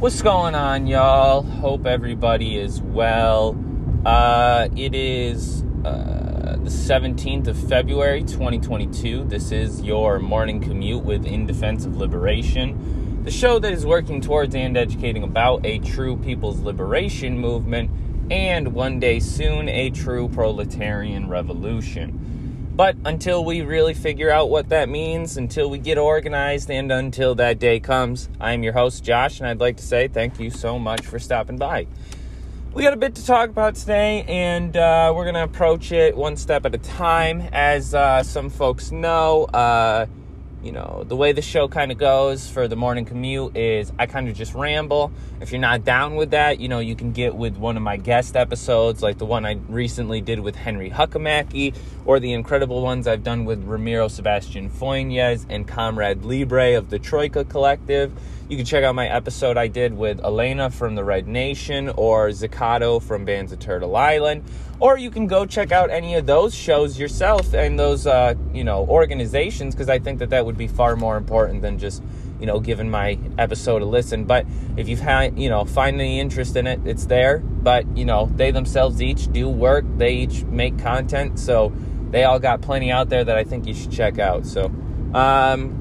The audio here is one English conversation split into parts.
What's going on, y'all? Hope everybody is well. Uh, it is uh, the 17th of February, 2022. This is your morning commute with In Defense of Liberation, the show that is working towards and educating about a true people's liberation movement and one day soon a true proletarian revolution. But until we really figure out what that means, until we get organized, and until that day comes, I'm your host, Josh, and I'd like to say thank you so much for stopping by. We got a bit to talk about today, and uh, we're going to approach it one step at a time. As uh, some folks know, uh, you know, the way the show kind of goes for the morning commute is I kind of just ramble. If you're not down with that, you know, you can get with one of my guest episodes, like the one I recently did with Henry Huckamaki, or the incredible ones I've done with Ramiro Sebastian Funez and Comrade Libre of the Troika Collective. You can check out my episode I did with Elena from the Red Nation or Zakato from Bands of Turtle Island. Or you can go check out any of those shows yourself and those, uh, you know, organizations because I think that that would be far more important than just, you know, giving my episode a listen. But if you've had, you know, find any interest in it, it's there. But, you know, they themselves each do work, they each make content. So they all got plenty out there that I think you should check out. So, um,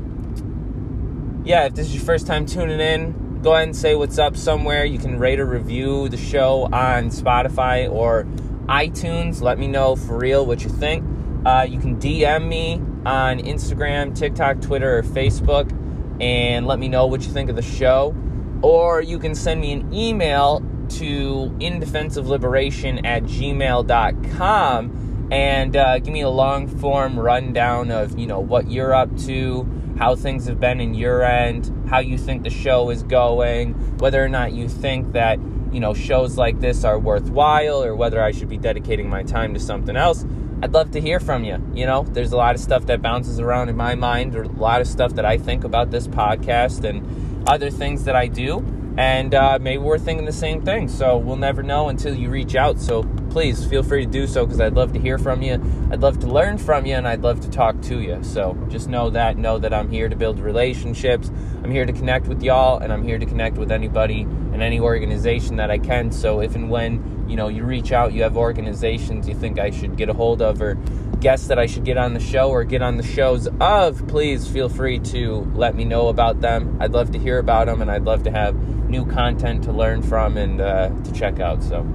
yeah, if this is your first time tuning in, go ahead and say what's up somewhere. You can rate or review the show on Spotify or iTunes. Let me know for real what you think. Uh, you can DM me on Instagram, TikTok, Twitter, or Facebook and let me know what you think of the show. Or you can send me an email to indefensive.liberation at gmail.com and uh, give me a long form rundown of, you know, what you're up to, how things have been in your end, how you think the show is going, whether or not you think that, you know, shows like this are worthwhile or whether I should be dedicating my time to something else. I'd love to hear from you. You know, there's a lot of stuff that bounces around in my mind, or a lot of stuff that I think about this podcast and other things that I do. And uh, maybe we're thinking the same thing. So we'll never know until you reach out. So please feel free to do so because I'd love to hear from you. I'd love to learn from you and I'd love to talk to you. So just know that. Know that I'm here to build relationships. I'm here to connect with y'all and I'm here to connect with anybody and any organization that I can. So if and when you know you reach out, you have organizations you think I should get a hold of or guests that I should get on the show or get on the shows of, please feel free to let me know about them. I'd love to hear about them and I'd love to have new content to learn from and uh, to check out. So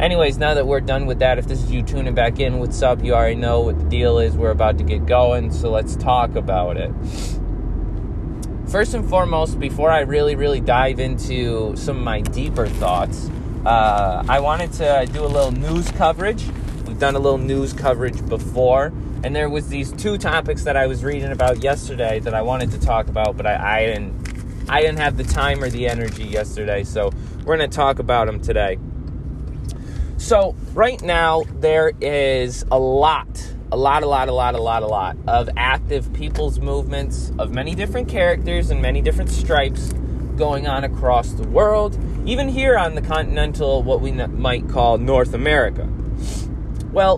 anyways, now that we're done with that, if this is you tuning back in, what's up? You already know what the deal is. We're about to get going, so let's talk about it. First and foremost, before I really, really dive into some of my deeper thoughts, uh, I wanted to do a little news coverage. We've done a little news coverage before, and there was these two topics that I was reading about yesterday that I wanted to talk about, but I, I didn't, I didn't have the time or the energy yesterday, so we're to talk about them today. So, right now, there is a lot, a lot, a lot, a lot, a lot, a lot of active people's movements of many different characters and many different stripes going on across the world, even here on the continental, what we might call North America. Well,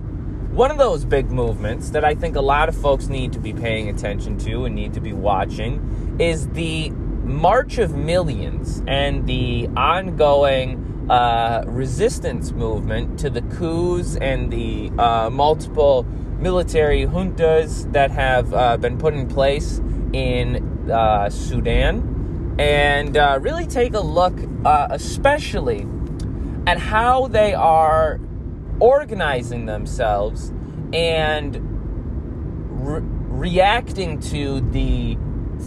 one of those big movements that I think a lot of folks need to be paying attention to and need to be watching is the March of Millions and the ongoing uh, resistance movement to the coups and the uh, multiple military juntas that have uh, been put in place in uh, Sudan, and uh, really take a look, uh, especially at how they are organizing themselves and re- reacting to the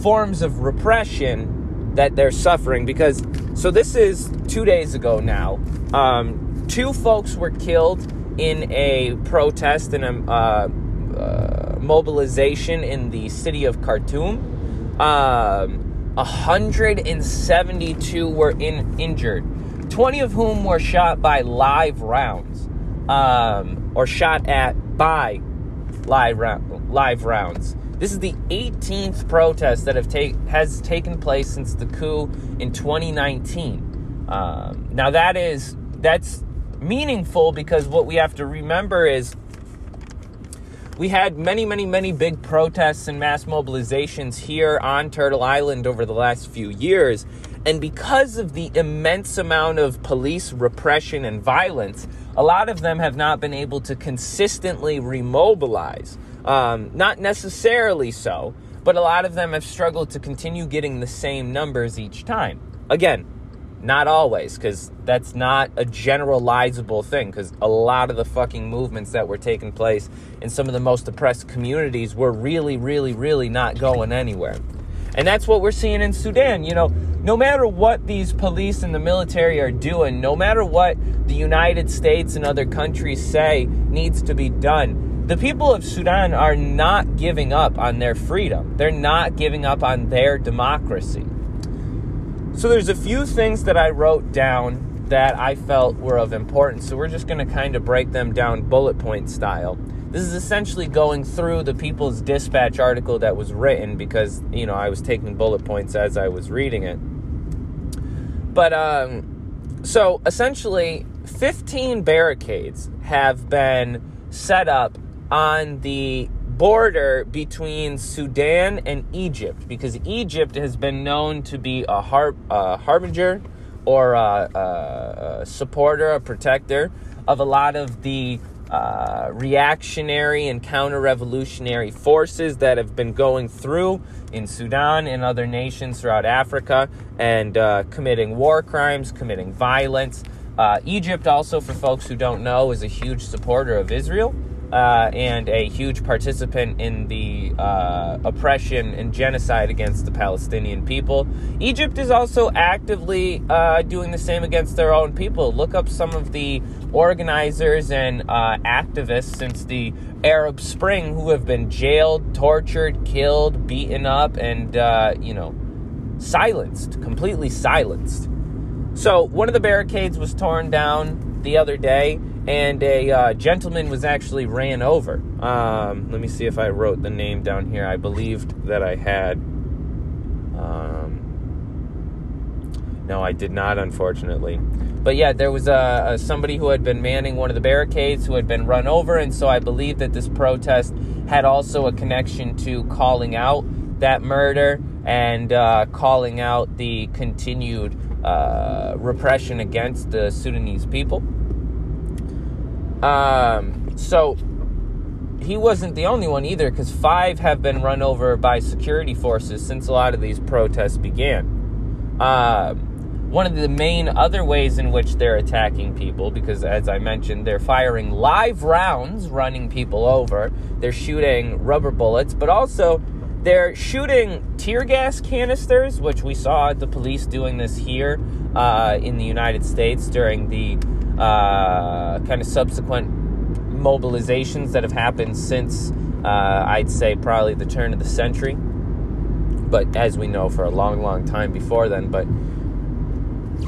forms of repression that they're suffering because so this is two days ago now. Um, two folks were killed in a protest and a uh, uh, mobilization in the city of Khartoum. Um, 172 were in, injured, 20 of whom were shot by live rounds, um, or shot at by live, live rounds. This is the 18th protest that have take, has taken place since the coup in 2019. Um, now that is that's meaningful because what we have to remember is we had many, many, many big protests and mass mobilizations here on Turtle Island over the last few years, And because of the immense amount of police repression and violence, a lot of them have not been able to consistently remobilize. Um, not necessarily so, but a lot of them have struggled to continue getting the same numbers each time. Again, not always, because that's not a generalizable thing, because a lot of the fucking movements that were taking place in some of the most oppressed communities were really, really, really not going anywhere. And that's what we're seeing in Sudan. You know, no matter what these police and the military are doing, no matter what the United States and other countries say needs to be done, the people of Sudan are not giving up on their freedom. They're not giving up on their democracy. So there's a few things that I wrote down that I felt were of importance. So we're just going to kind of break them down bullet point style. This is essentially going through the People's Dispatch article that was written because, you know, I was taking bullet points as I was reading it. But, um, so essentially, 15 barricades have been set up on the border between Sudan and Egypt because Egypt has been known to be a har- harbinger or a, a, a supporter, a protector of a lot of the uh, reactionary and counter revolutionary forces that have been going through in Sudan and other nations throughout Africa and uh, committing war crimes, committing violence. Uh, Egypt, also, for folks who don't know, is a huge supporter of Israel uh, and a huge participant in the uh, oppression and genocide against the Palestinian people. Egypt is also actively uh, doing the same against their own people. Look up some of the organizers and uh, activists since the Arab Spring who have been jailed, tortured, killed, beaten up, and, uh, you know, silenced, completely silenced. So, one of the barricades was torn down the other day and a uh, gentleman was actually ran over. Um, let me see if I wrote the name down here. I believed that I had. Um, no, I did not, unfortunately. But yeah, there was a, a, somebody who had been manning one of the barricades who had been run over, and so I believe that this protest had also a connection to calling out that murder and uh, calling out the continued uh, repression against the Sudanese people. Um, so he wasn't the only one either, because five have been run over by security forces since a lot of these protests began. Uh, one of the main other ways in which they're attacking people, because as I mentioned, they're firing live rounds, running people over. They're shooting rubber bullets, but also they're shooting tear gas canisters, which we saw the police doing this here uh, in the United States during the uh, kind of subsequent mobilizations that have happened since uh, I'd say probably the turn of the century. But as we know, for a long, long time before then, but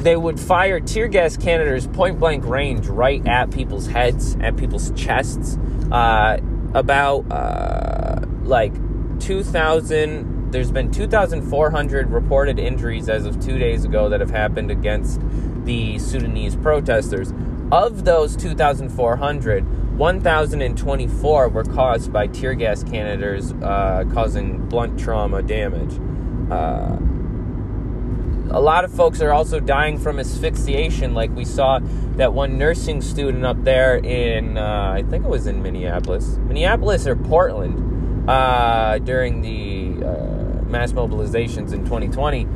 they would fire tear gas canisters point blank range right at people's heads, at people's chests. Uh, about uh, like 2,000, there's been 2,400 reported injuries as of two days ago that have happened against the Sudanese protesters. Of those 2,400, 1,024 were caused by tear gas canisters uh, causing blunt trauma damage. Uh, a lot of folks are also dying from asphyxiation, like we saw that one nursing student up there in, uh, I think it was in Minneapolis, Minneapolis or Portland, uh, during the uh, mass mobilizations in 2020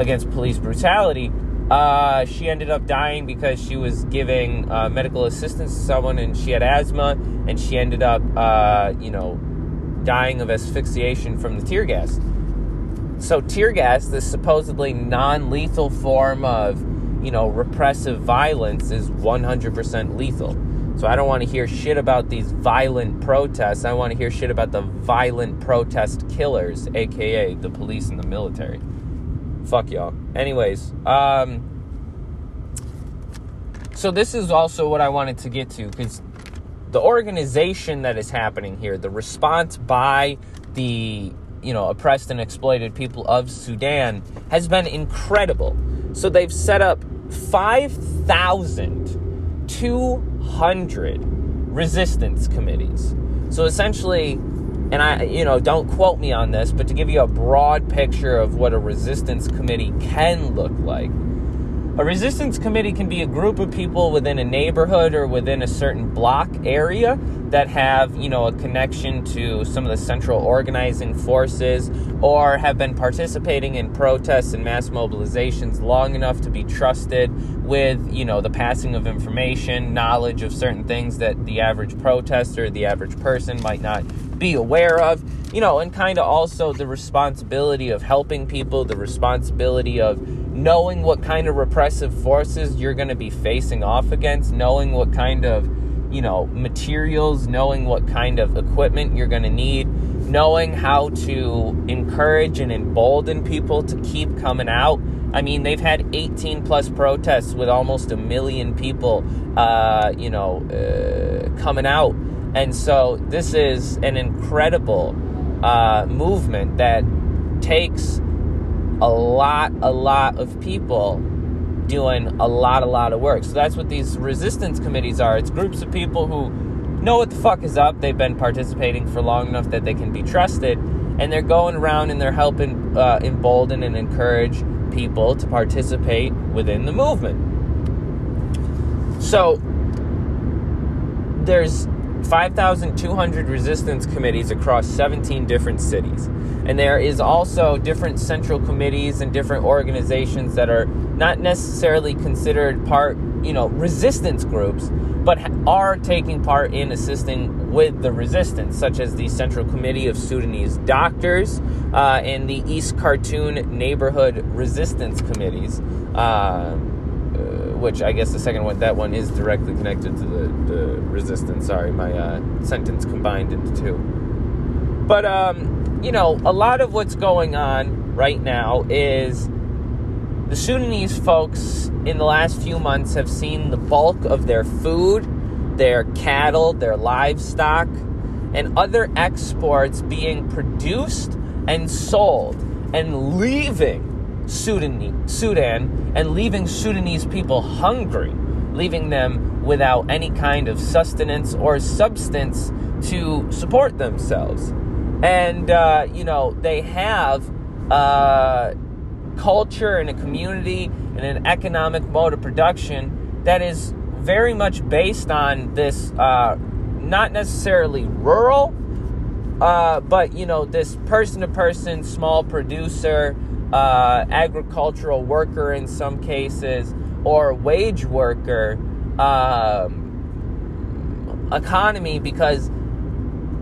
against police brutality. Uh, she ended up dying because she was giving uh, medical assistance to someone and she had asthma, and she ended up, uh, you know, dying of asphyxiation from the tear gas. So, tear gas, this supposedly non lethal form of, you know, repressive violence, is 100% lethal. So, I don't want to hear shit about these violent protests. I want to hear shit about the violent protest killers, aka the police and the military. Fuck y'all. Anyways, um, so this is also what I wanted to get to because the organization that is happening here, the response by the you know oppressed and exploited people of Sudan has been incredible. So they've set up five thousand two hundred resistance committees. So essentially, and I, you know, don't quote me on this, but to give you a broad picture of what a resistance committee can look like. A resistance committee can be a group of people within a neighborhood or within a certain block area that have, you know, a connection to some of the central organizing forces or have been participating in protests and mass mobilizations long enough to be trusted with, you know, the passing of information, knowledge of certain things that the average protester, the average person might not be aware of, you know, and kind of also the responsibility of helping people, the responsibility of knowing what kind of repressive forces you're going to be facing off against, knowing what kind of, you know, materials, knowing what kind of equipment you're going to need, knowing how to encourage and embolden people to keep coming out. I mean, they've had 18 plus protests with almost a million people, uh, you know, uh, coming out. And so this is an incredible uh, movement that takes a lot, a lot of people doing a lot, a lot of work. So that's what these resistance committees are. It's groups of people who know what the fuck is up. They've been participating for long enough that they can be trusted, and they're going around and they're helping uh, embolden and encourage people to participate within the movement. So there's 5,200 resistance committees across 17 different cities. And there is also different central committees and different organizations that are not necessarily considered part, you know, resistance groups, but are taking part in assisting with the resistance, such as the Central Committee of Sudanese Doctors uh, and the East Khartoum Neighborhood Resistance Committees. Uh, which I guess the second one, that one is directly connected to the, the resistance. Sorry, my uh, sentence combined into two. But, um, you know, a lot of what's going on right now is the Sudanese folks in the last few months have seen the bulk of their food, their cattle, their livestock, and other exports being produced and sold and leaving Sudan, Sudan and leaving Sudanese people hungry, leaving them without any kind of sustenance or substance to support themselves. And, uh, you know, they have uh, culture and a community and an economic mode of production that is very much based on this, uh, not necessarily rural, uh, but, you know, this person to person small producer uh, agricultural worker in some cases or wage worker um, economy because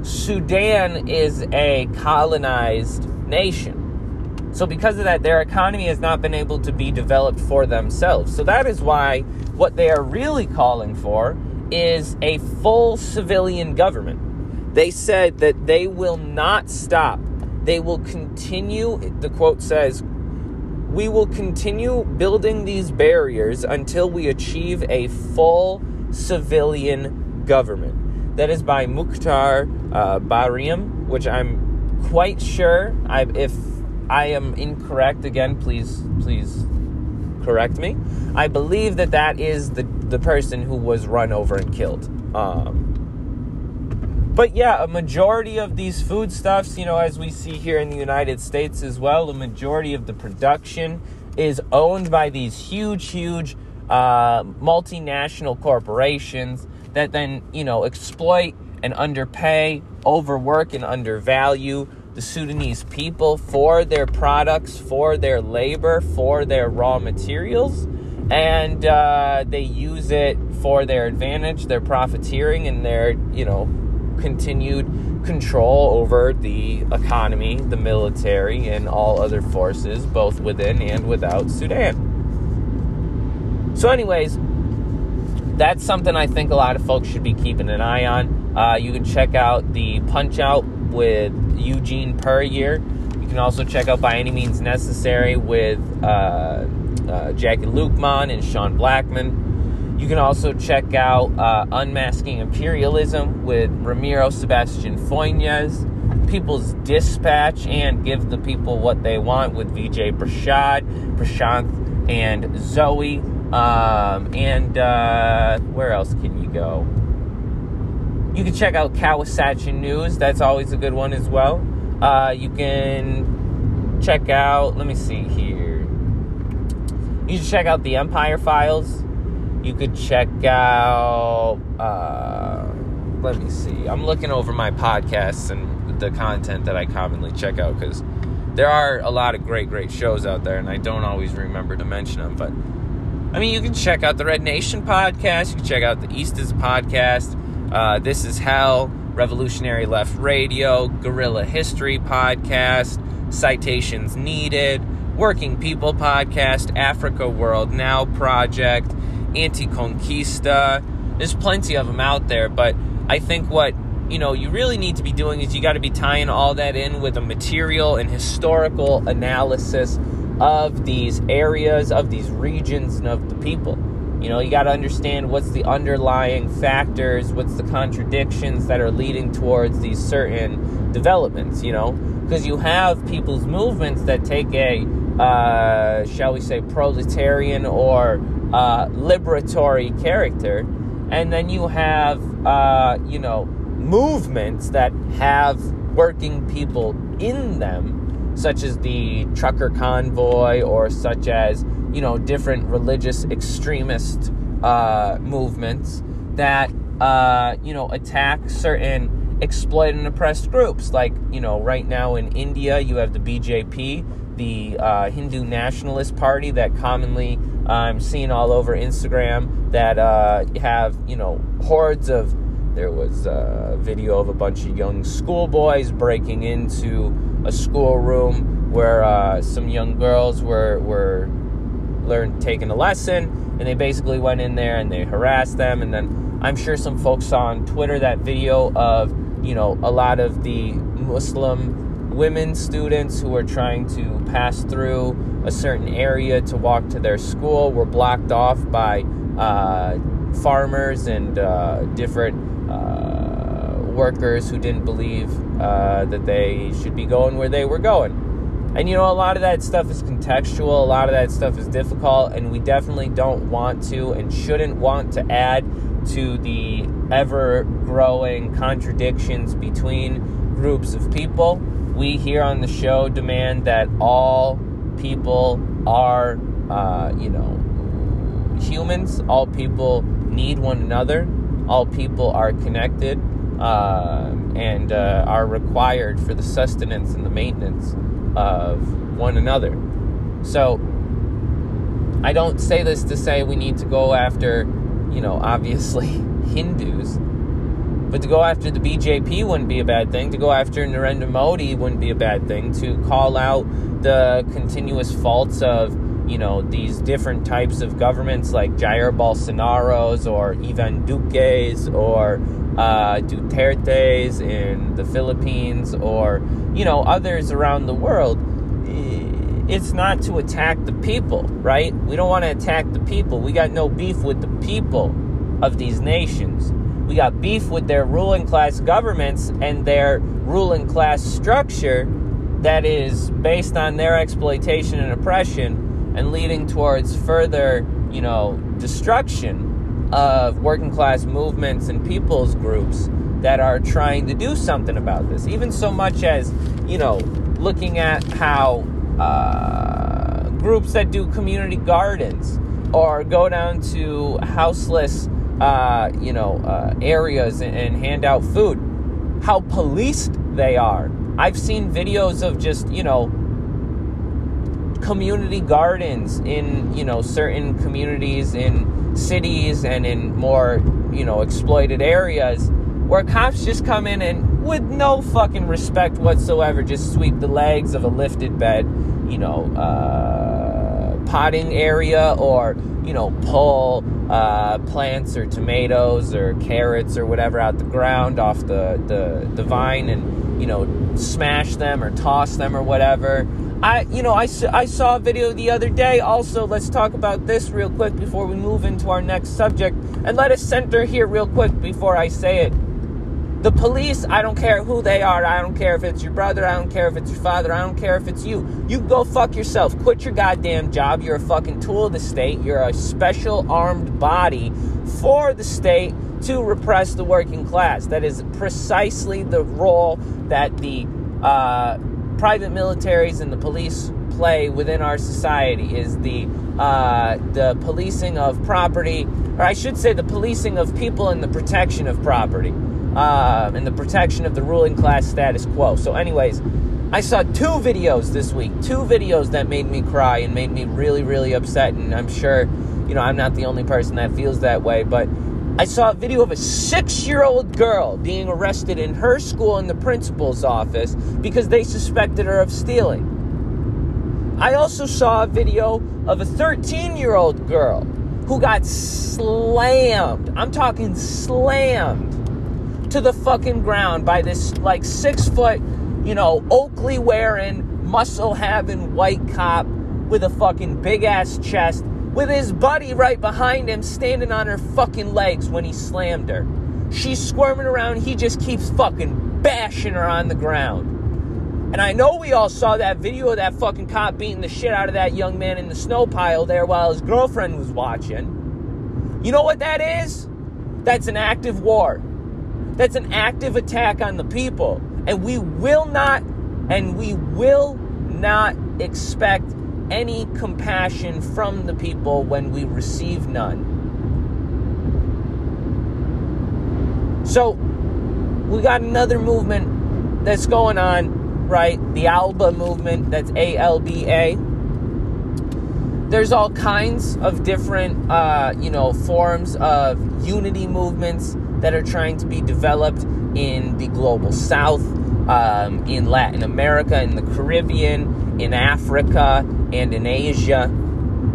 Sudan is a colonized nation. So, because of that, their economy has not been able to be developed for themselves. So, that is why what they are really calling for is a full civilian government. They said that they will not stop they will continue, the quote says, we will continue building these barriers until we achieve a full civilian government. That is by Mukhtar uh, Barium, which I'm quite sure. I, if I am incorrect, again, please, please correct me. I believe that that is the the person who was run over and killed. Um, but yeah, a majority of these foodstuffs, you know, as we see here in the United States as well, a majority of the production is owned by these huge, huge uh, multinational corporations that then, you know, exploit and underpay, overwork, and undervalue the Sudanese people for their products, for their labor, for their raw materials. And uh, they use it for their advantage, their profiteering, and their, you know, continued control over the economy, the military, and all other forces, both within and without Sudan. So, anyways, that's something I think a lot of folks should be keeping an eye on. Uh, you can check out the Punch Out with Eugene Puryear. You can also check out By Any Means Necessary with uh, uh, Jackie Luqman and Sean Blackmon. You can also check out uh, Unmasking Imperialism with Ramiro Sebastian Funez, People's Dispatch, and Give the People What They Want with Vijay Prashad, Prasanth, and Zoe. Um, and uh, where else can you go? You can check out Kawsachun News. That's always a good one as well. Uh, you can check out, let me see here. You can check out the Empire Files. You could check out, uh, let me see. I'm looking over my podcasts and the content that I commonly check out because there are a lot of great, great shows out there, and I don't always remember to mention them. But I mean, you can check out the Red Nation podcast. You can check out the East is a podcast. Uh, this is Hell, Revolutionary Left Radio, Guerrilla History podcast, Citations Needed, Working People podcast, Africa World Now project, Anti Conquista. There's plenty of them out there, but I think what you know you really need to be doing is you got to be tying all that in with a material and historical analysis of these areas of these regions and of the people you know you got to understand what's the underlying factors what's the contradictions that are leading towards these certain developments you know? Because you have people's movements that take a uh, shall we say proletarian or uh, liberatory character and then you have uh, you know movements that have working people in them, such as the trucker convoy or such as, you know, different religious extremist uh, movements that, uh, you know, attack certain exploited and oppressed groups. Like, you know, right now in India, you have the BJP, the uh, Hindu Nationalist Party that commonly I'm seeing all over Instagram that uh, have, you know, hordes of there was a video of a bunch of young schoolboys breaking into a schoolroom where uh, some young girls were were learned taking a lesson, and they basically went in there and they harassed them. And then I'm sure some folks saw on Twitter that video of you know a lot of the Muslim women students who were trying to pass through a certain area to walk to their school were blocked off by uh, farmers and uh, different uh, workers who didn't believe uh, that they should be going where they were going. And you know, a lot of that stuff is contextual, a lot of that stuff is difficult, and we definitely don't want to and shouldn't want to add to the ever growing contradictions between groups of people. We here on the show demand that all people are, uh, you know, humans, all people need one another, all people are connected uh, and uh, are required for the sustenance and the maintenance of one another. So, I don't say this to say we need to go after, you know, obviously Hindus, but to go after the BJP wouldn't be a bad thing. To go after Narendra Modi wouldn't be a bad thing. To call out the continuous faults of you know, these different types of governments like Jair Bolsonaro's or Ivan Duque's or uh, Duterte's in the Philippines or, you know, others around the world, it's not to attack the people, right? We don't want to attack the people. We got no beef with the people of these nations. We got beef with their ruling class governments and their ruling class structure that is based on their exploitation and oppression and leading towards further, you know, destruction of working class movements and people's groups that are trying to do something about this. Even so much as, you know, looking at how uh, groups that do community gardens or go down to houseless, uh, you know, uh, areas and, and hand out food, how policed they are. I've seen videos of just, you know, community gardens in you know certain communities in cities and in more you know exploited areas where cops just come in and with no fucking respect whatsoever just sweep the legs of a lifted bed you know uh, potting area or you know pull uh, plants or tomatoes or carrots or whatever out the ground off the, the, the vine and you know smash them or toss them or whatever I, you know, I, I saw a video the other day. Also, let's talk about this real quick before we move into our next subject. And let us center here real quick before I say it. The police, I don't care who they are. I don't care if it's your brother. I don't care if it's your father. I don't care if it's you. You go fuck yourself. Quit your goddamn job. You're a fucking tool of the state. You're a special armed body for the state to repress the working class. That is precisely the role that the uh, private militaries and the police play within our society is the uh, the policing of property, or I should say, the policing of people and the protection of property, uh, and the protection of the ruling class status quo. So, anyways, I saw two videos this week, two videos that made me cry and made me really, really upset. And I'm sure, you know, I'm not the only person that feels that way, but I saw a video of a six year old girl being arrested in her school in the principal's office because they suspected her of stealing. I also saw a video of a 13 year old girl who got slammed. I'm talking slammed to the fucking ground by this like six foot, you know, Oakley wearing, muscle having white cop with a fucking big ass chest with his buddy right behind him standing on her fucking legs when he slammed her. She's squirming around, he just keeps fucking bashing her on the ground. And I know we all saw that video of that fucking cop beating the shit out of that young man in the snow pile there while his girlfriend was watching. You know what that is? That's an active war. That's an active attack on the people. And we will not, and we will not expect any compassion from the people when we receive none. So, we got another movement that's going on, right? The ALBA movement, that's A L B A. There's all kinds of different, uh, you know, forms of unity movements that are trying to be developed in the global south, um, in Latin America, in the Caribbean, in Africa, and in Asia.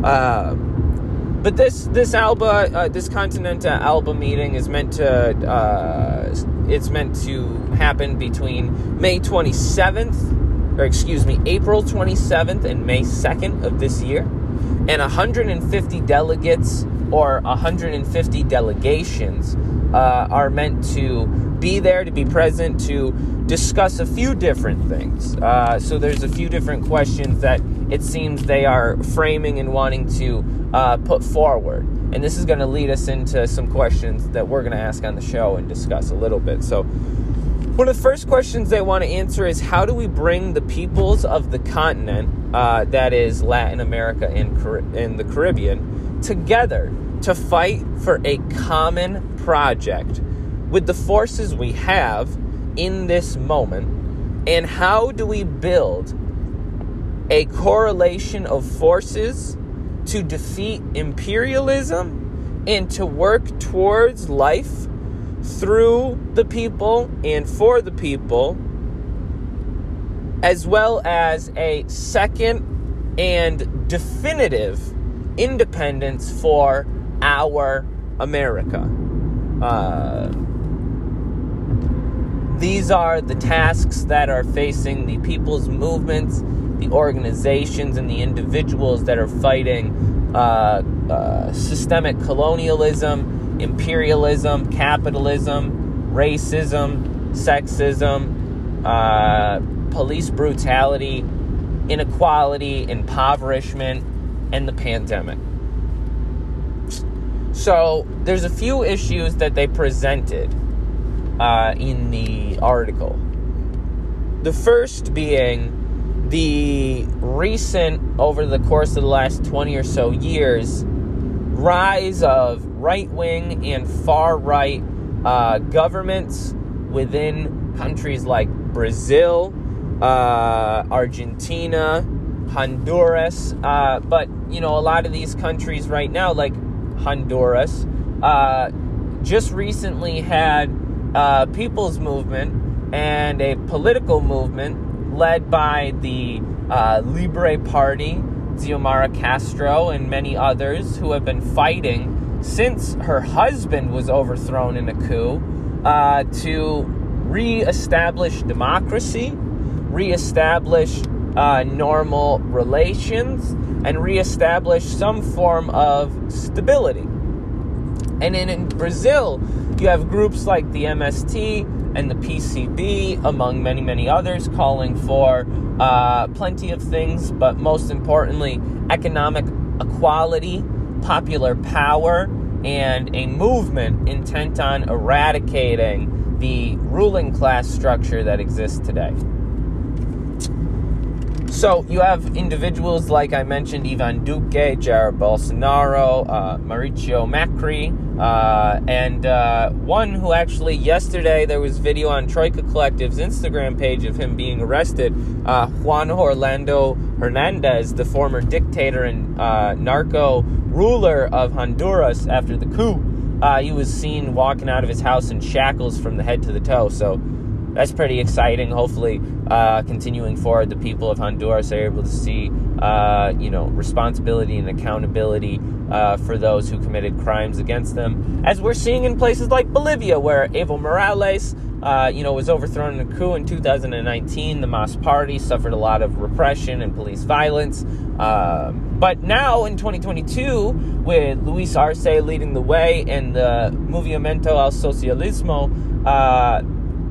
Uh, but this this Alba uh, this Continental Alba meeting is meant to uh, it's meant to happen between May 27th or excuse me April 27th and May 2nd of this year, and 150 delegates or 150 delegations uh, are meant to be there to be present to discuss a few different things. Uh, so there's a few different questions that it seems they are framing and wanting to uh, put forward. And this is going to lead us into some questions that we're going to ask on the show and discuss a little bit. So, one of the first questions they want to answer is how do we bring the peoples of the continent, uh, that is Latin America and, Car- and the Caribbean, together to fight for a common project with the forces we have in this moment? And how do we build a correlation of forces to defeat imperialism and to work towards life through the people and for the people, as well as a second and definitive independence for our America. Uh, these are the tasks that are facing the people's movements the organizations and the individuals that are fighting uh, uh, systemic colonialism, imperialism, capitalism, racism, sexism, uh, police brutality, inequality, impoverishment, and the pandemic. So, there's a few issues that they presented uh, in the article. The first being the recent, over the course of the last 20 or so years, rise of right wing and far right uh, governments within countries like Brazil, uh, Argentina, Honduras. Uh, but, you know, a lot of these countries right now, like Honduras, uh, just recently had a uh, people's movement and a political movement led by the uh, Libre Party, Xiomara Castro, and many others who have been fighting since her husband was overthrown in a coup uh, to reestablish democracy, reestablish uh, normal relations, and reestablish some form of stability. And in, in Brazil, You have groups like the MST and the PCB, among many, many others, calling for uh, plenty of things, but most importantly, economic equality, popular power, and a movement intent on eradicating the ruling class structure that exists today. So you have individuals like I mentioned, Ivan Duque, Jair Bolsonaro, uh, Mauricio Macri, uh, and uh, one who actually yesterday there was video on Troika Collective's Instagram page of him being arrested. Uh, Juan Orlando Hernandez, the former dictator and uh, narco ruler of Honduras after the coup, uh, he was seen walking out of his house in shackles from the head to the toe. So that's pretty exciting. Hopefully, uh, continuing forward, the people of Honduras are able to see, uh, you know, responsibility and accountability uh, for those who committed crimes against them, as we're seeing in places like Bolivia, where Evo Morales, uh, you know, was overthrown in a coup in 2019. The MAS Party suffered a lot of repression and police violence. Uh, but now in 2022, with Luis Arce leading the way and the Movimiento al Socialismo, uh,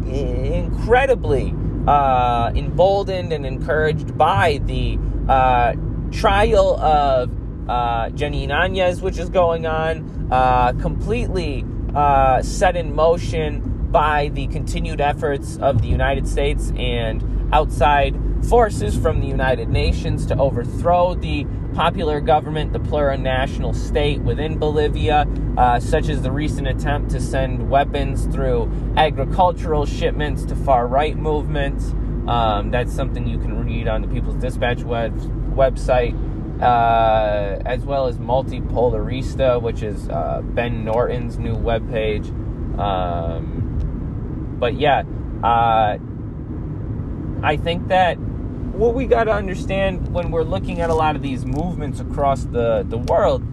incredibly uh, emboldened and encouraged by the uh, trial of uh, Jeanine Añez, which is going on, uh, completely uh, set in motion by the continued efforts of the United States and outside forces from the United Nations to overthrow the popular government, the plurinational state within Bolivia, uh, such as the recent attempt to send weapons through agricultural shipments to far right movements. Um, that's something you can read on the People's Dispatch web, website, uh, as well as Multipolarista, which is uh, Ben Norton's new webpage. Um, but yeah, uh, I think that what we got to understand when we're looking at a lot of these movements across the, the world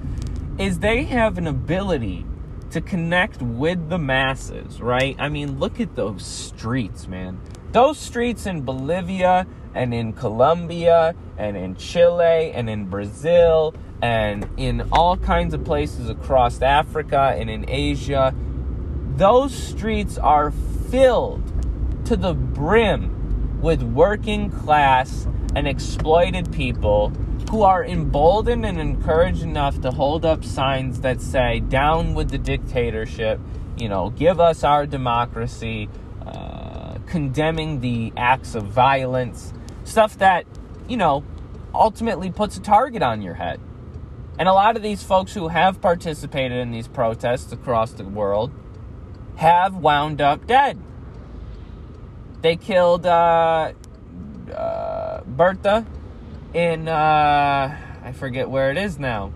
is they have an ability to connect with the masses, right? I mean, look at those streets, man. Those streets in Bolivia and in Colombia and in Chile and in Brazil and in all kinds of places across Africa and in Asia, those streets are filled to the brim with working class and exploited people who are emboldened and encouraged enough to hold up signs that say, down with the dictatorship, you know, give us our democracy, uh, condemning the acts of violence, stuff that, you know, ultimately puts a target on your head. And a lot of these folks who have participated in these protests across the world have wound up dead. They killed uh, uh, Berta in uh, I forget where it is now.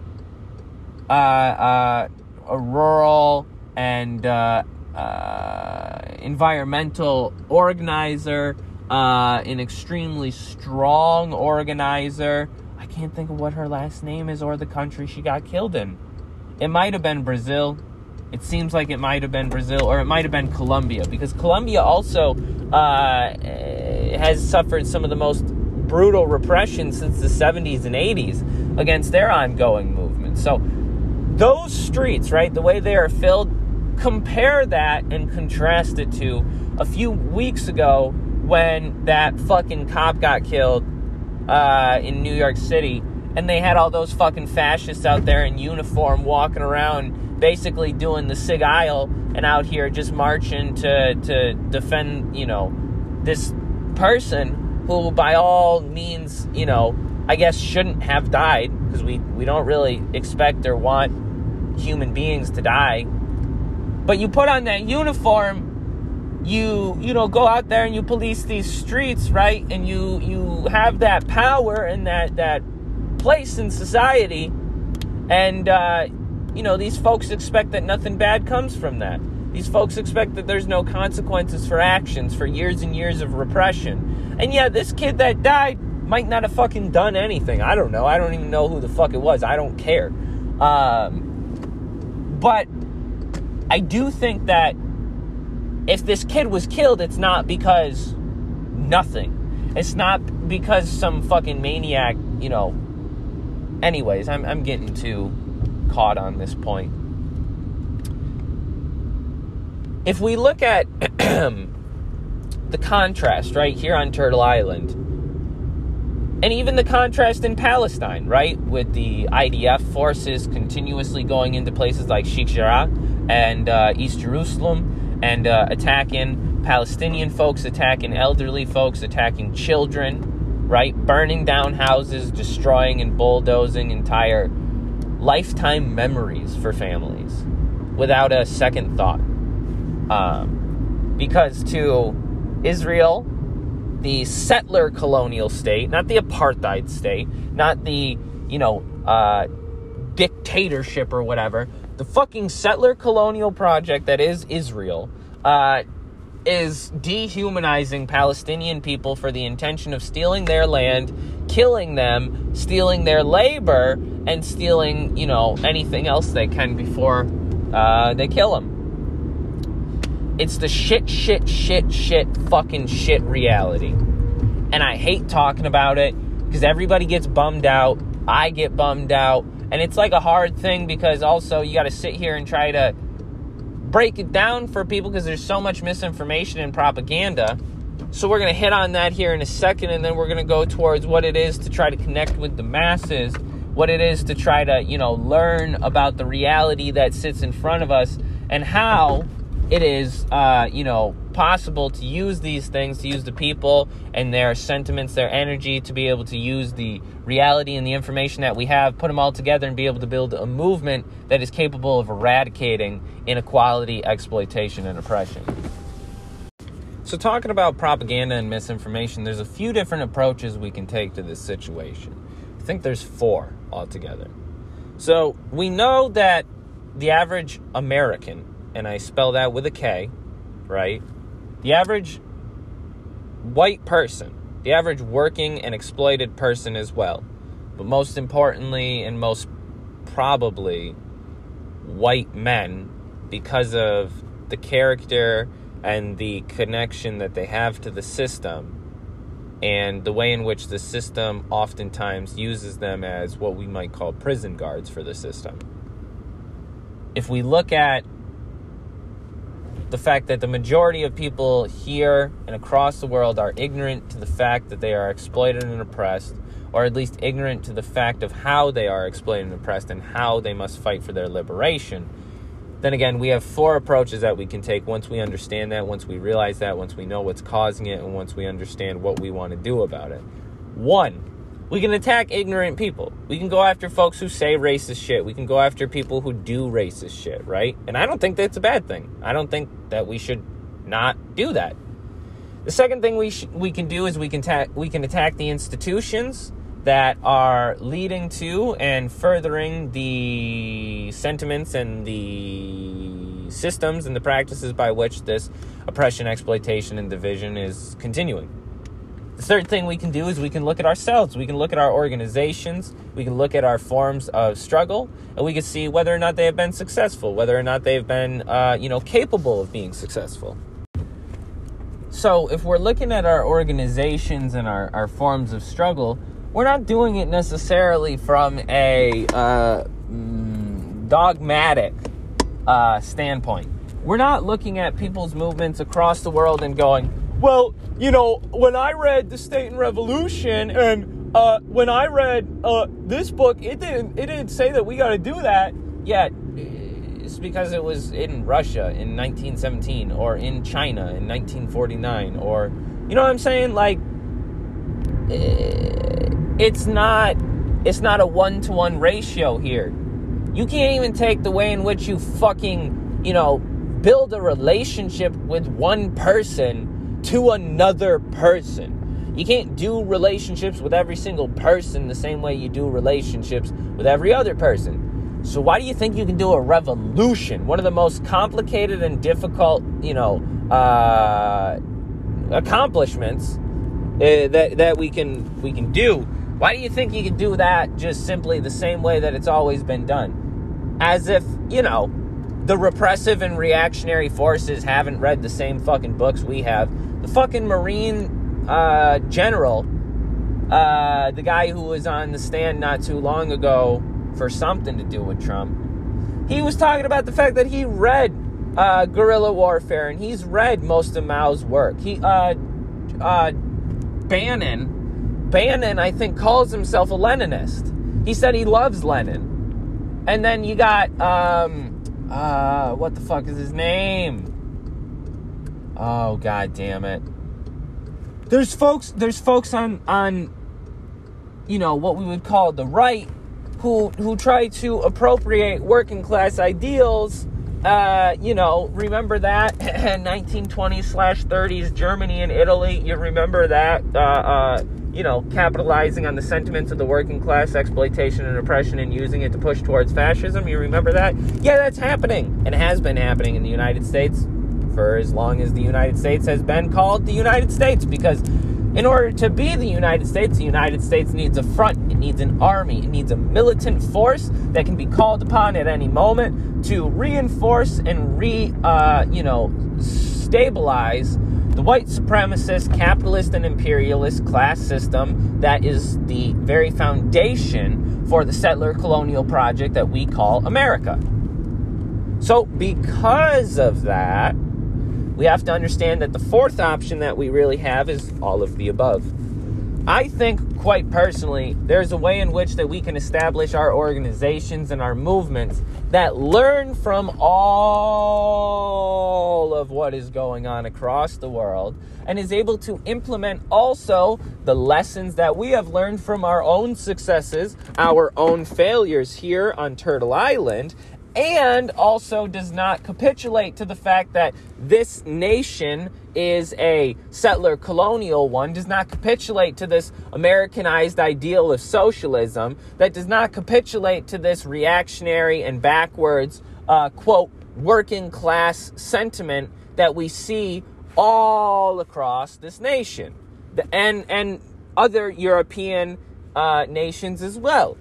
Uh, uh, a rural and uh, environmental organizer, an extremely strong organizer. I can't think of what her last name is or the country she got killed in. It might have been Brazil. It seems like it might have been Brazil or it might have been Colombia because Colombia also uh, has suffered some of the most brutal repression since the 70s and 80s against their ongoing movement. So, those streets, right, the way they are filled, compare that and contrast it to a few weeks ago when that fucking cop got killed uh, in New York City and they had all those fucking fascists out there in uniform walking around basically doing the Sig Heil and out here just marching to to defend, you know, this person who by all means, you know, I guess shouldn't have died because we we don't really expect or want human beings to die. But you put on that uniform, you you know, go out there and you police these streets, right? And you you have that power and that that place in society and uh you know, these folks expect that nothing bad comes from that. These folks expect that there's no consequences for actions for years and years of repression. And yeah, this kid that died might not have fucking done anything. I don't know. I don't even know who the fuck it was. I don't care. Um, but I do think that if this kid was killed, it's not because nothing. It's not because some fucking maniac, you know. Anyways, I'm, I'm getting too caught on this point. if we look at the contrast right here on Turtle Island, and even the contrast in Palestine, right, with the IDF forces continuously going into places like Sheikh Jarrah and uh, East Jerusalem and uh, attacking Palestinian folks, attacking elderly folks, attacking children, right, burning down houses, destroying and bulldozing entire lifetime memories for families without a second thought. Um, because to Israel, the settler colonial state, not the apartheid state, not the, you know, uh, dictatorship or whatever, the fucking settler colonial project that is Israel, uh, is dehumanizing Palestinian people for the intention of stealing their land, killing them, stealing their labor, and stealing, you know, anything else they can before uh, they kill them. It's the shit, shit, shit, shit, fucking shit reality. And I hate talking about it because everybody gets bummed out. I get bummed out. And it's like a hard thing because also you got to sit here and try to break it down for people because there's so much misinformation and propaganda. So we're going to hit on that here in a second and then we're going to go towards what it is to try to connect with the masses, what it is to try to, you know, learn about the reality that sits in front of us and how it is, uh, you know, possible to use these things, to use the people and their sentiments, their energy, to be able to use the reality and the information that we have, put them all together, and be able to build a movement that is capable of eradicating inequality, exploitation, and oppression. So, talking about propaganda and misinformation, there's a few different approaches we can take to this situation. I think there's four altogether. So, we know that the average American and I spell that with a K, right? The average white person, the average working and exploited person as well, but most importantly and most probably white men because of the character and the connection that they have to the system and the way in which the system oftentimes uses them as what we might call prison guards for the system. If we look at the fact that the majority of people here and across the world are ignorant to the fact that they are exploited and oppressed, or at least ignorant to the fact of how they are exploited and oppressed and how they must fight for their liberation. Then again, we have four approaches that we can take once we understand that, once we realize that, once we know what's causing it, and once we understand what we want to do about it. One, we can attack ignorant people. We can go after folks who say racist shit. We can go after people who do racist shit, right? And I don't think that's a bad thing. I don't think that we should not do that. The second thing we sh- we can do is we can ta- we can attack the institutions that are leading to and furthering the sentiments and the systems and the practices by which this oppression, exploitation, and division is continuing. The third thing we can do is we can look at ourselves. We can look at our organizations. We can look at our forms of struggle, and we can see whether or not they have been successful, whether or not they've been, uh, you know, capable of being successful. So, if we're looking at our organizations and our, our forms of struggle, we're not doing it necessarily from a uh, mm, dogmatic uh, standpoint. We're not looking at people's movements across the world and going, well, you know, when I read The State and Revolution and uh, when I read uh, this book, it didn't it didn't say that we got to do that. Yet it's because it was in Russia in 1917 or in China in 1949 or you know what I'm saying? Like eh, it's not it's not a one to one ratio here. You can't even take the way in which you fucking you know build a relationship with one person to another person. You can't do relationships with every single person the same way you do relationships with every other person. So why do you think you can do a revolution? One of the most complicated and difficult, you know, uh, accomplishments uh, that that we can we can do. Why do you think you can do that just simply the same way that it's always been done? As if, you know, the repressive and reactionary forces haven't read the same fucking books we have the fucking Marine uh, general, uh, the guy who was on the stand not too long ago for something to do with Trump, he was talking about the fact that he read uh, guerrilla warfare, and he's read most of Mao's work. He, uh, uh, Bannon, Bannon, I think, calls himself a Leninist. He said he loves Lenin. And then you got, um, uh, what the fuck is his name? Oh, god damn it. There's folks, there's folks on, on, you know, what we would call the right who, who try to appropriate working class ideals uh, you know, remember that 1920s slash 30s Germany and Italy. You remember that, uh, uh, you know, capitalizing on the sentiments of the working class, exploitation and oppression, and using it to push towards fascism. You remember that? Yeah, that's happening and has been happening in the United States for as long as the United States has been called the United States because in order to be the United States, the United States needs a front, it needs an army, it needs a militant force that can be called upon at any moment to reinforce and re, uh, you know, stabilize the white supremacist, capitalist, and imperialist class system that is the very foundation for the settler colonial project that we call America. So, because of that, we have to understand that the fourth option that we really have is all of the above. I think quite personally there's a way in which that we can establish our organizations and our movements that learn from all of what is going on across the world and is able to implement also the lessons that we have learned from our own successes, our own failures here on Turtle Island, and also does not capitulate to the fact that this nation is a settler colonial one, does not capitulate to this Americanized ideal of socialism, that does not capitulate to this reactionary and backwards, uh, quote, working class sentiment that we see all across this nation and, and other European uh, nations as well.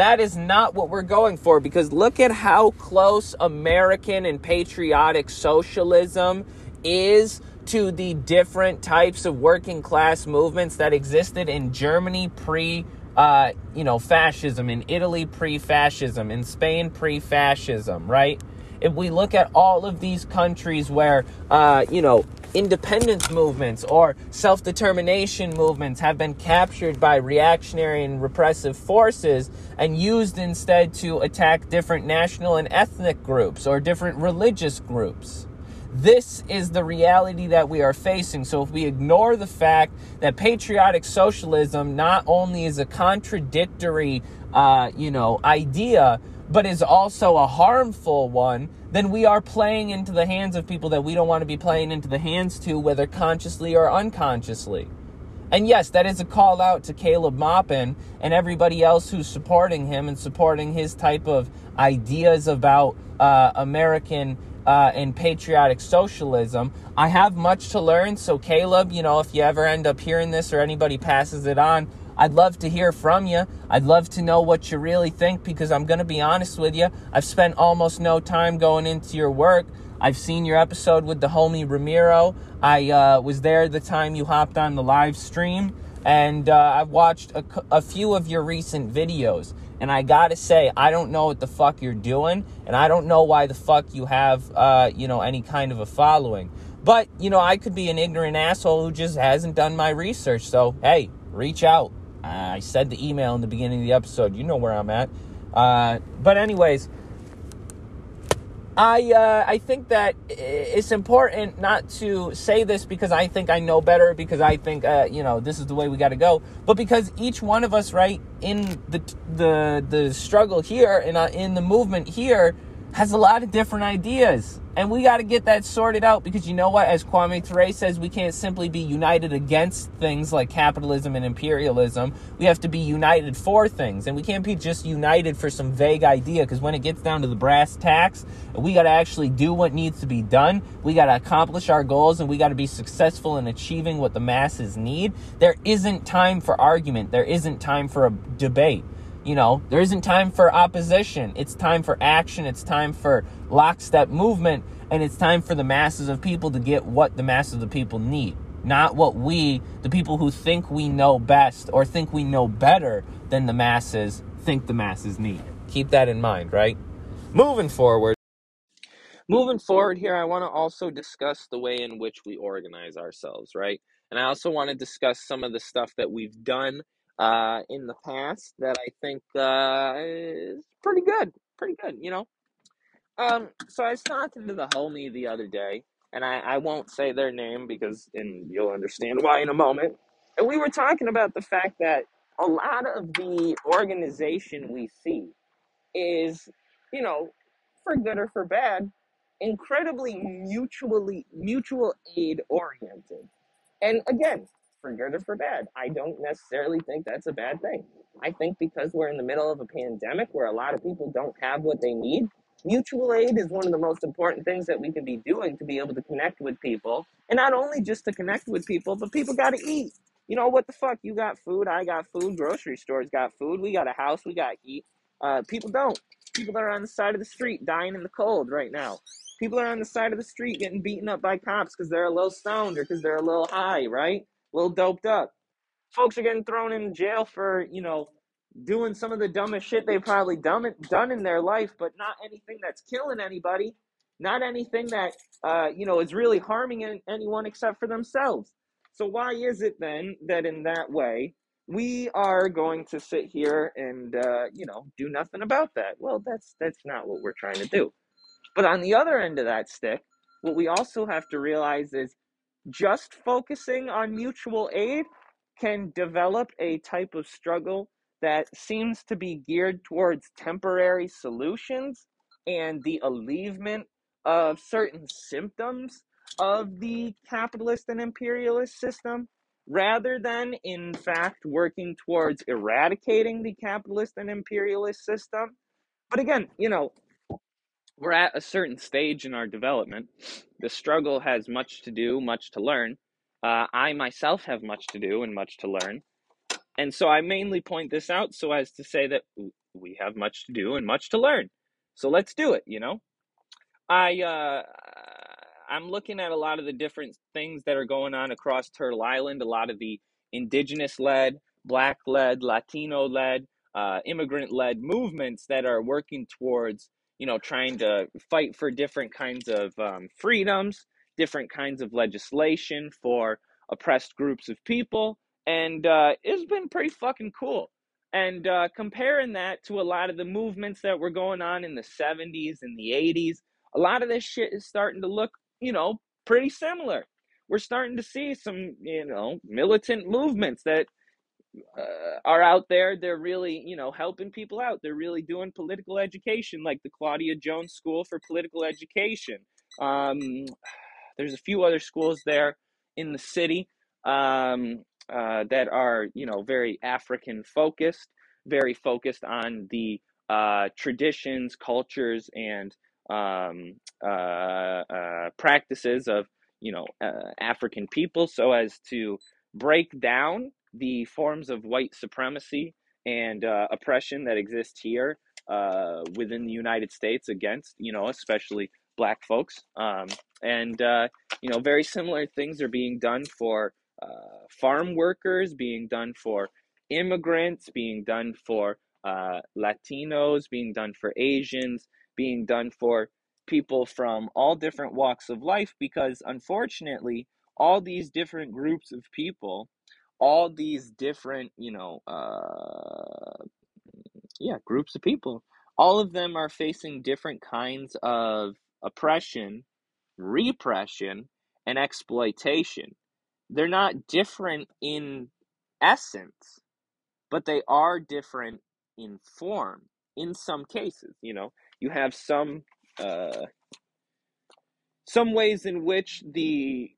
That is not what we're going for because look at how close American and patriotic socialism is to the different types of working class movements that existed in Germany pre uh, you know, fascism, in Italy pre fascism, in Spain pre fascism, right? If we look at all of these countries where, uh, you know, independence movements or self determination movements have been captured by reactionary and repressive forces and used instead to attack different national and ethnic groups or different religious groups. This is the reality that we are facing. So, if we ignore the fact that patriotic socialism not only is a contradictory, uh, you know, idea, but is also a harmful one, then we are playing into the hands of people that we don't want to be playing into the hands to, whether consciously or unconsciously. And yes, that is a call out to Caleb Maupin and everybody else who's supporting him and supporting his type of ideas about uh, American uh, and patriotic socialism. I have much to learn, so Caleb, you know, if you ever end up hearing this or anybody passes it on, I'd love to hear from you. I'd love to know what you really think because I'm going to be honest with you. I've spent almost no time going into your work. I've seen your episode with the homie Ramiro. I uh, was there the time you hopped on the live stream, and uh, I've watched a, a few of your recent videos. And I gotta say, I don't know what the fuck you're doing, and I don't know why the fuck you have, uh, you know, any kind of a following. But, you know, I could be an ignorant asshole who just hasn't done my research. So, hey, reach out. I said the email in the beginning of the episode. You know where I'm at. Uh, but anyways, I uh, I think that it's important not to say this because I think I know better because I think uh, you know this is the way we got to go, but because each one of us, right, in the the the struggle here and uh, in the movement here, has a lot of different ideas. And we got to get that sorted out because you know what? As Kwame Ture says, we can't simply be united against things like capitalism and imperialism. We have to be united for things. And we can't be just united for some vague idea because when it gets down to the brass tacks, we got to actually do what needs to be done. We got to accomplish our goals and we got to be successful in achieving what the masses need. There isn't time for argument, there isn't time for a debate. You know, there isn't time for opposition. It's time for action. It's time for lockstep movement. And it's time for the masses of people to get what the masses of the people need. Not what we, the people who think we know best or think we know better than the masses, think the masses need. Keep that in mind, right? Moving forward. moving forward here, I want to also discuss the way in which we organize ourselves, right? And I also want to discuss some of the stuff that we've done uh, in the past that I think uh, is pretty good. Pretty good, you know? Um, so I was talking to the homie the other day, and I, I won't say their name because, and you'll understand why in a moment. And we were talking about the fact that a lot of the organization we see is, you know, for good or for bad, incredibly mutually mutual aid oriented. And again, for good or for bad, I don't necessarily think that's a bad thing. I think because we're in the middle of a pandemic where a lot of people don't have what they need, mutual aid is one of the most important things that we can be doing to be able to connect with people. And not only just to connect with people, but people got to eat. You know, what the fuck? You got food, I got food, grocery stores got food, we got a house, we got heat. Uh, people don't. People that are on the side of the street dying in the cold right now. People are on the side of the street getting beaten up by cops because they're a little stoned or because they're a little high, right? A little doped up. Folks are getting thrown in jail for, you know, doing some of the dumbest shit they've probably done, done in their life, but not anything that's killing anybody. Not anything that, uh, you know, is really harming anyone except for themselves. So why is it then that in that way we are going to sit here and uh, you know do nothing about that? Well, that's that's not what we're trying to do. But on the other end of that stick, what we also have to realize is just focusing on mutual aid can develop a type of struggle that seems to be geared towards temporary solutions and the alleviation of certain symptoms of the capitalist and imperialist system rather than in fact working towards eradicating the capitalist and imperialist system. But again you know we're at a certain stage in our development. The struggle has much to do, much to learn. Uh, I myself have much to do and much to learn. And so I mainly point this out so as to say that we have much to do and much to learn. So let's do it, you know? I uh I'm looking at a lot of the different things that are going on across Turtle Island, a lot of the indigenous led, black led, Latino led, uh, immigrant led movements that are working towards you know, trying to fight for different kinds of um, freedoms, different kinds of legislation for oppressed groups of people. And uh, it's been pretty fucking cool. And uh, comparing that to a lot of the movements that were going on in the 70s and the 80s, a lot of this shit is starting to look, you know, pretty similar. We're starting to see some, you know, militant movements that uh, are out there. They're really, you know, helping people out. They're really doing political education, like the Claudia Jones School for Political Education. Um, there's a few other schools there in the city um, uh, that are, you know, very African focused, very focused on the uh, traditions, cultures, and um, uh, uh, practices of, you know, uh, African people, so as to break down the forms of white supremacy and uh, oppression that exist here uh, within the United States against, you know, especially black folks. Um, and, uh, you know, very similar things are being done for uh, farm workers, being done for immigrants, being done for uh, Latinos, being done for Asians, being done for people from all different walks of life because unfortunately, all these different groups of people all these different, you know, uh, yeah, groups of people. All of them are facing different kinds of oppression, repression, and exploitation. They're not different in essence, but they are different in form in some cases. You know, you have some uh, some ways in which the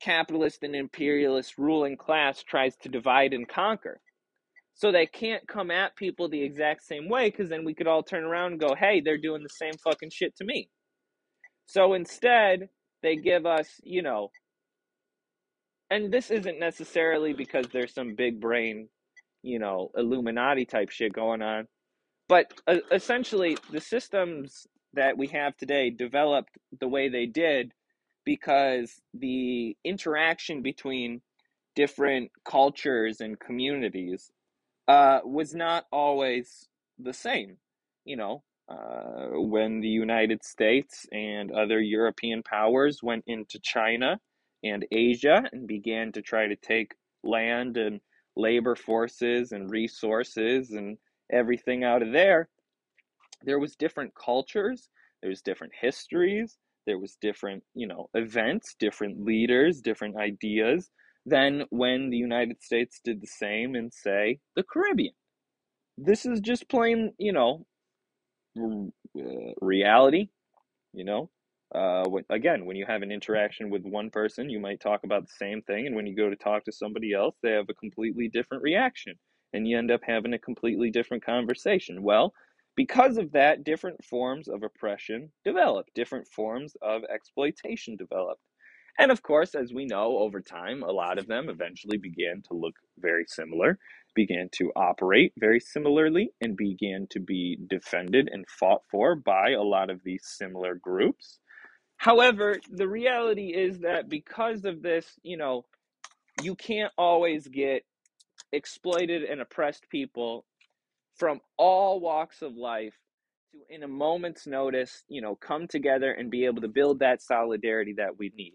capitalist and imperialist ruling class tries to divide and conquer. So they can't come at people the exact same way because then we could all turn around and go, hey, they're doing the same fucking shit to me. So instead, they give us, you know, and this isn't necessarily because there's some big brain, you know, Illuminati type shit going on, but uh, essentially the systems that we have today developed the way they did because the interaction between different cultures and communities uh, was not always the same. You know, uh, when the United States and other European powers went into China and Asia and began to try to take land and labor forces and resources and everything out of there, there was different cultures, there was different histories, there was different, you know, events, different leaders, different ideas than when the United States did the same in say the Caribbean. This is just plain, you know, uh, reality you know uh, again when you have an interaction with one person you might talk about the same thing and when you go to talk to somebody else they have a completely different reaction and you end up having a completely different conversation well because of that different forms of oppression develop different forms of exploitation develop and of course, as we know over time, a lot of them eventually began to look very similar, began to operate very similarly, and began to be defended and fought for by a lot of these similar groups. However, the reality is that because of this, you know, you can't always get exploited and oppressed people from all walks of life to in a moment's notice you know come together and be able to build that solidarity that we need.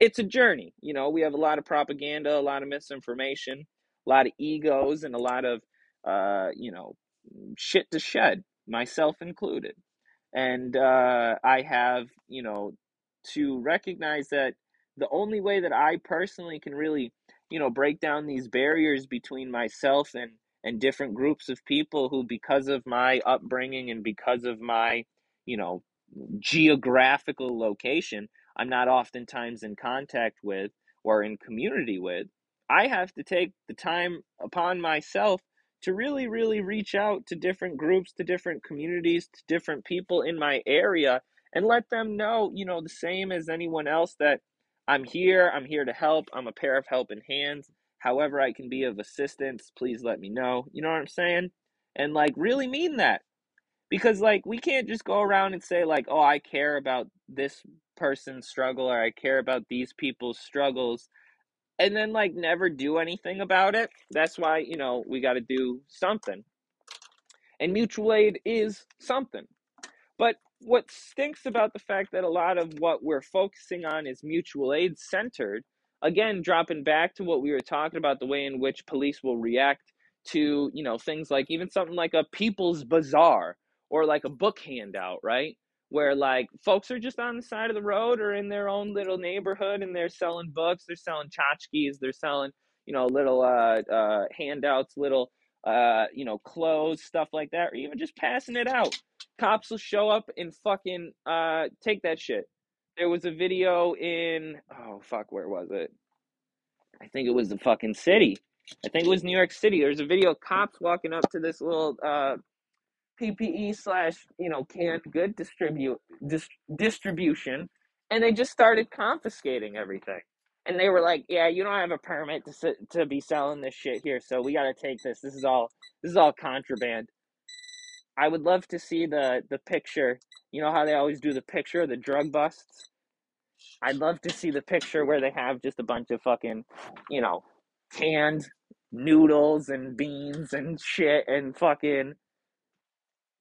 It's a journey you know we have a lot of propaganda a lot of misinformation a lot of egos and a lot of uh you know shit to shed myself included. And uh i have you know to recognize that the only way that i personally can really you know break down these barriers between myself and and different groups of people who because of my upbringing and because of my you know geographical location i'm not oftentimes in contact with or in community with i have to take the time upon myself to really really reach out to different groups to different communities to different people in my area and let them know you know the same as anyone else that i'm here i'm here to help i'm a pair of helping hands however I can be of assistance, please let me know. You know what I'm saying? And like really mean that. Because like we can't just go around and say like, "Oh, I care about this person's struggle or I care about these people's struggles." And then like never do anything about it. That's why, you know, we got to do something. And mutual aid is something. But what stinks about the fact that a lot of what we're focusing on is mutual aid centered, again, dropping back to what we were talking about, the way in which police will react to, you know, things like even something like a people's bazaar or like a book handout, right? Where like folks are just on the side of the road or in their own little neighborhood and they're selling books, they're selling tchotchkes, they're selling, you know, little uh, uh, handouts, little, uh, you know, clothes, stuff like that, or even just passing it out cops will show up and fucking uh take that shit. There was a video in oh fuck, where was it? I think it was the fucking city. I think it was New York City. There's a video of cops walking up to this little uh PPE slash you know canned good distribute dis- distribution, and they just started confiscating everything. And they were like, "Yeah, you don't have a permit to sit, to be selling this shit here, so we got to take this. This is all this is all contraband." I would love to see the the picture. You know how they always do the picture of the drug busts? I'd love to see the picture where they have just a bunch of fucking, you know, canned noodles and beans and shit and fucking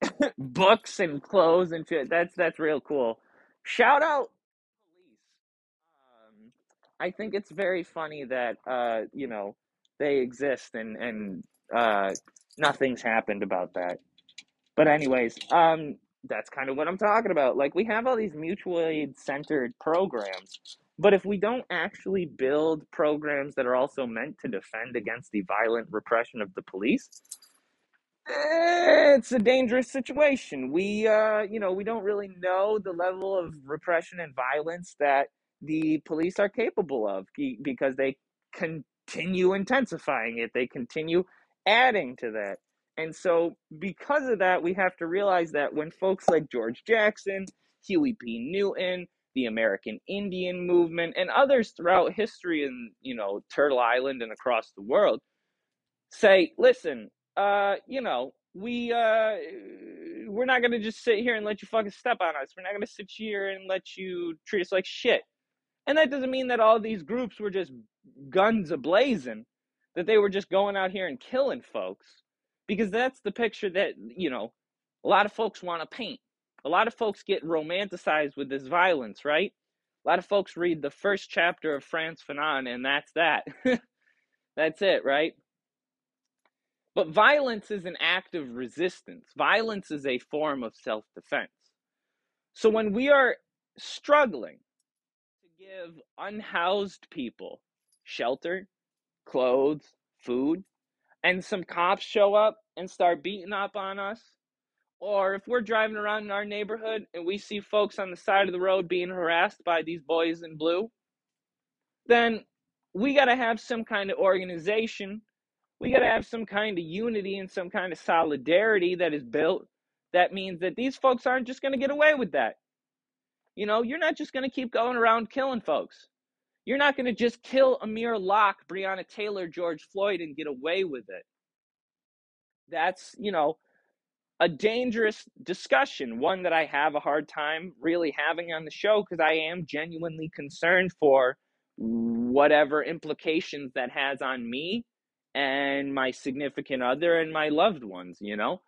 books and clothes and shit. That's that's real cool. Shout out police. Um, I think it's very funny that uh, you know, they exist and and uh, nothing's happened about that. But anyways, um, that's kind of what I'm talking about. Like we have all these mutual aid centered programs, but if we don't actually build programs that are also meant to defend against the violent repression of the police, it's a dangerous situation. We, uh, you know, we don't really know the level of repression and violence that the police are capable of because they continue intensifying it. They continue adding to that. And so, because of that, we have to realize that when folks like George Jackson, Huey P. Newton, the American Indian movement, and others throughout history in, you know, Turtle Island and across the world say, listen, uh, you know, we uh we're not gonna just sit here and let you fucking step on us. We're not gonna sit here and let you treat us like shit. And that doesn't mean that all these groups were just guns ablazing, that they were just going out here and killing folks because that's the picture that you know A lot of folks want to paint. A lot of folks get romanticized with this violence, right? A lot of folks read the first chapter of Frantz Fanon and that's that. that's it, right? But violence is an act of resistance. Violence is a form of self defense. So when we are struggling to give unhoused people shelter, clothes, food, and some cops show up and start beating up on us, or if we're driving around in our neighborhood and we see folks on the side of the road being harassed by these boys in blue, then we got to have some kind of organization. We got to have some kind of unity and some kind of solidarity that is built. That means that these folks aren't just going to get away with that. You know, you're not just going to keep going around killing folks. You're not going to just kill Amir Locke, Breonna Taylor, George Floyd and get away with it. That's, you know, a dangerous discussion, one that I have a hard time really having on the show because I am genuinely concerned for whatever implications that has on me and my significant other and my loved ones, you know?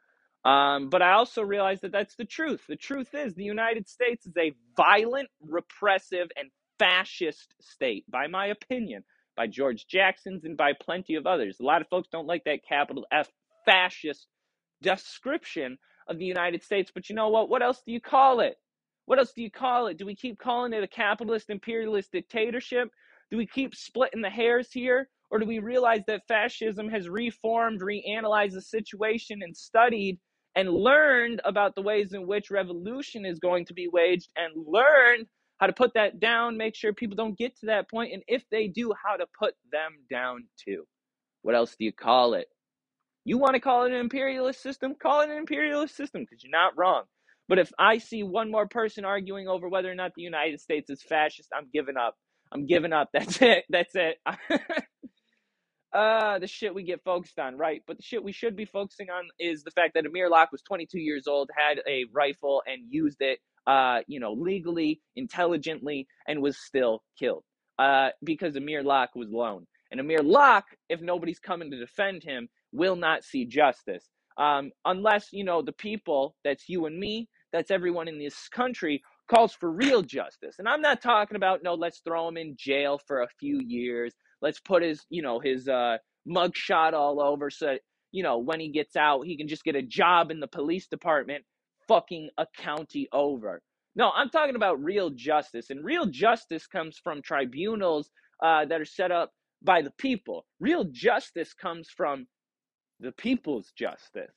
Um, but I also realize that that's the truth. The truth is, the United States is a violent, repressive, and fascist state, by my opinion, by George Jackson's and by plenty of others. A lot of folks don't like that capital F fascist description of the United States, but you know what? What else do you call it? What else do you call it? Do we keep calling it a capitalist imperialist dictatorship? Do we keep splitting the hairs here? Or do we realize that fascism has reformed, reanalyzed the situation, and studied and learned about the ways in which revolution is going to be waged and learned how to put that down, make sure people don't get to that point, and if they do, how to put them down too? What else do you call it? You want to call it an imperialist system? Call it an imperialist system because you're not wrong. But if I see one more person arguing over whether or not the United States is fascist, I'm giving up. I'm giving up. That's it. That's it. uh, the shit we get focused on, right? But the shit we should be focusing on is the fact that Amir Locke was 22 years old, had a rifle, and used it, uh, you know, legally, intelligently, and was still killed. Uh, because Amir Locke was alone. And Amir Locke, if nobody's coming to defend him, will not see justice. Um, unless, you know, the people, that's you and me, that's everyone in this country, calls for real justice. And I'm not talking about, no, let's throw him in jail for a few years. Let's put his, you know, his uh, mugshot all over so that, you know, when he gets out, he can just get a job in the police department fucking a county over. No, I'm talking about real justice. And real justice comes from tribunals uh, that are set up by the people. Real justice comes from the people's justice.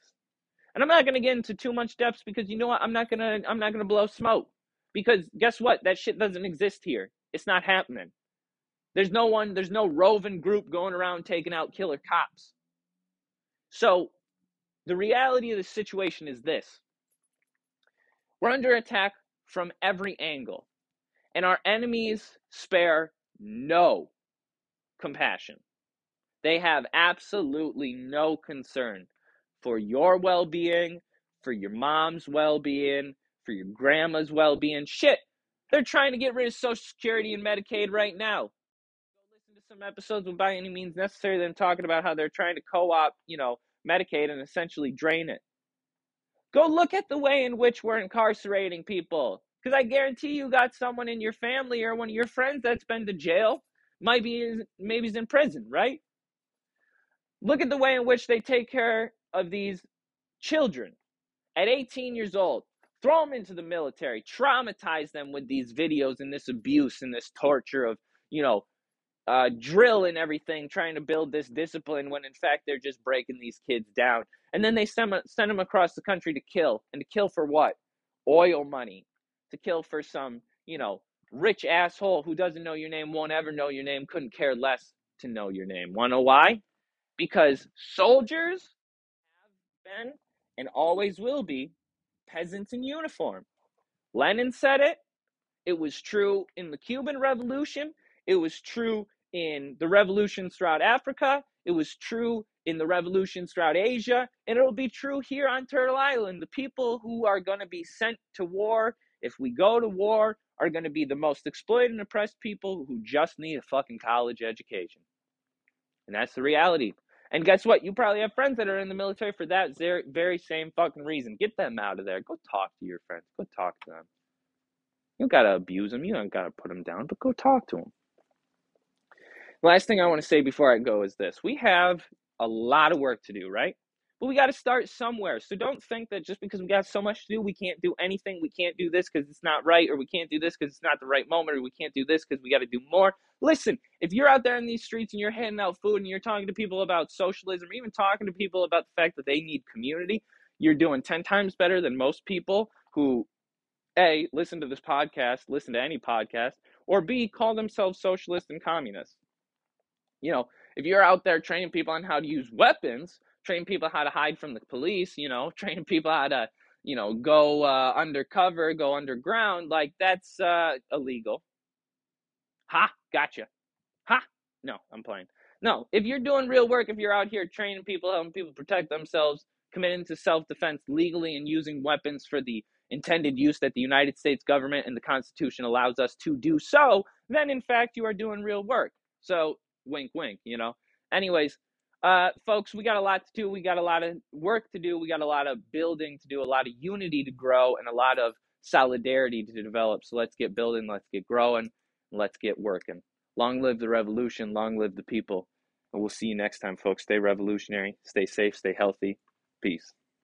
And I'm not going to get into too much depth because you know what? I'm not going to I'm not going to blow smoke. Because guess what? That shit doesn't exist here. It's not happening. There's no one, there's no roving group going around taking out killer cops. So, the reality of the situation is this. We're under attack from every angle, and our enemies spare no compassion. They have absolutely no concern for your well being, for your mom's well being, for your grandma's well being. Shit, they're trying to get rid of Social Security and Medicaid right now. Some episodes with By Any Means Necessary, them talking about how they're trying to co op, you know, Medicaid and essentially drain it. Go look at the way in which we're incarcerating people. Because I guarantee you got someone in your family or one of your friends that's been to jail, might be maybe is in prison, right? Look at the way in which they take care of these children at 18 years old. Throw them into the military, traumatize them with these videos and this abuse and this torture of, you know, uh, drill and everything, trying to build this discipline when in fact they're just breaking these kids down. And then they send, send them across the country to kill. And to kill for what? Oil money. To kill for some, you know, rich asshole who doesn't know your name, won't ever know your name, couldn't care less to know your name. Wanna know why? because soldiers have been and always will be peasants in uniform. Lenin said it. It was true in the Cuban Revolution. It was true in the revolutions throughout Africa. It was true in the revolutions throughout Asia. And it'll be true here on Turtle Island. The people who are going to be sent to war, if we go to war, are going to be the most exploited and oppressed people who just need a fucking college education. And that's the reality. And guess what? You probably have friends that are in the military for that very, same fucking reason. Get them out of there. Go talk to your friends. Go talk to them. You don't gotta abuse them. You don't gotta put them down, but go talk to them. Last thing I want to say before I go is this: we have a lot of work to do, right? But we got to start somewhere. So don't think that just because we got so much to do, we can't do anything. We can't do this because it's not right, or we can't do this because it's not the right moment, or we can't do this because we got to do more. Listen, if you're out there in these streets and you're handing out food and you're talking to people about socialism, or even talking to people about the fact that they need community, you're doing 10 times better than most people who, A, listen to this podcast, listen to any podcast, or B, call themselves socialist and communist. You know, if you're out there training people on how to use weapons, training people how to hide from the police, you know, training people how to, you know, go uh, undercover, go underground, like that's uh, illegal. Ha, gotcha. Ha, no, I'm playing. No, if you're doing real work, if you're out here training people, helping people protect themselves, committing to self defense legally and using weapons for the intended use that the United States government and the Constitution allows us to do so, then in fact you are doing real work. So, wink, wink, you know. Anyways, uh, folks, we got a lot to do. We got a lot of work to do. We got a lot of building to do, a lot of unity to grow, and a lot of solidarity to develop. So let's get building, let's get growing, let's get working. Long live the revolution, long live the people. And we'll see you next time, folks. Stay revolutionary, stay safe, stay healthy. Peace.